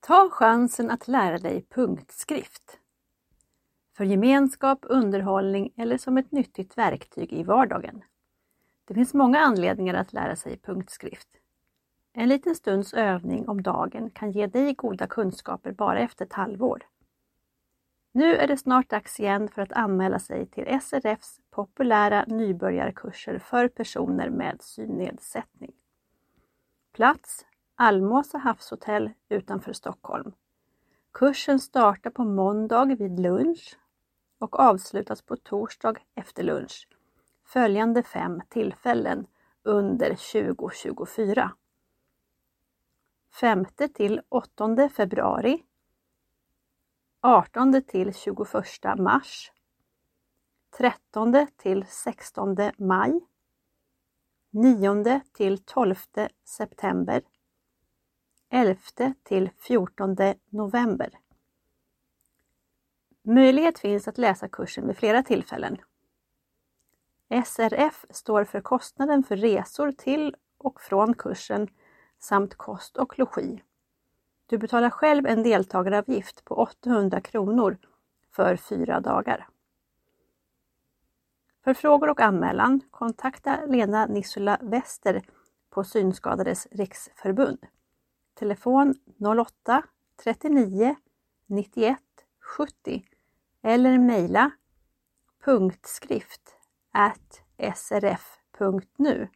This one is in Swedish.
Ta chansen att lära dig punktskrift. För gemenskap, underhållning eller som ett nyttigt verktyg i vardagen. Det finns många anledningar att lära sig punktskrift. En liten stunds övning om dagen kan ge dig goda kunskaper bara efter ett halvår. Nu är det snart dags igen för att anmäla sig till SRFs populära nybörjarkurser för personer med synnedsättning. Plats Almåsa havshotell utanför Stockholm. Kursen startar på måndag vid lunch och avslutas på torsdag efter lunch. Följande fem tillfällen under 2024. 5 till 8 februari. 18 till 21 mars. 13 till 16 maj. 9 till 12 september. 11 till 14 november. Möjlighet finns att läsa kursen vid flera tillfällen. SRF står för kostnaden för resor till och från kursen samt kost och logi. Du betalar själv en deltagaravgift på 800 kronor för fyra dagar. För frågor och anmälan kontakta Lena Nissula Wester på Synskadades riksförbund. Telefon 08 39 91 70 eller mejla punktskrift srf.nu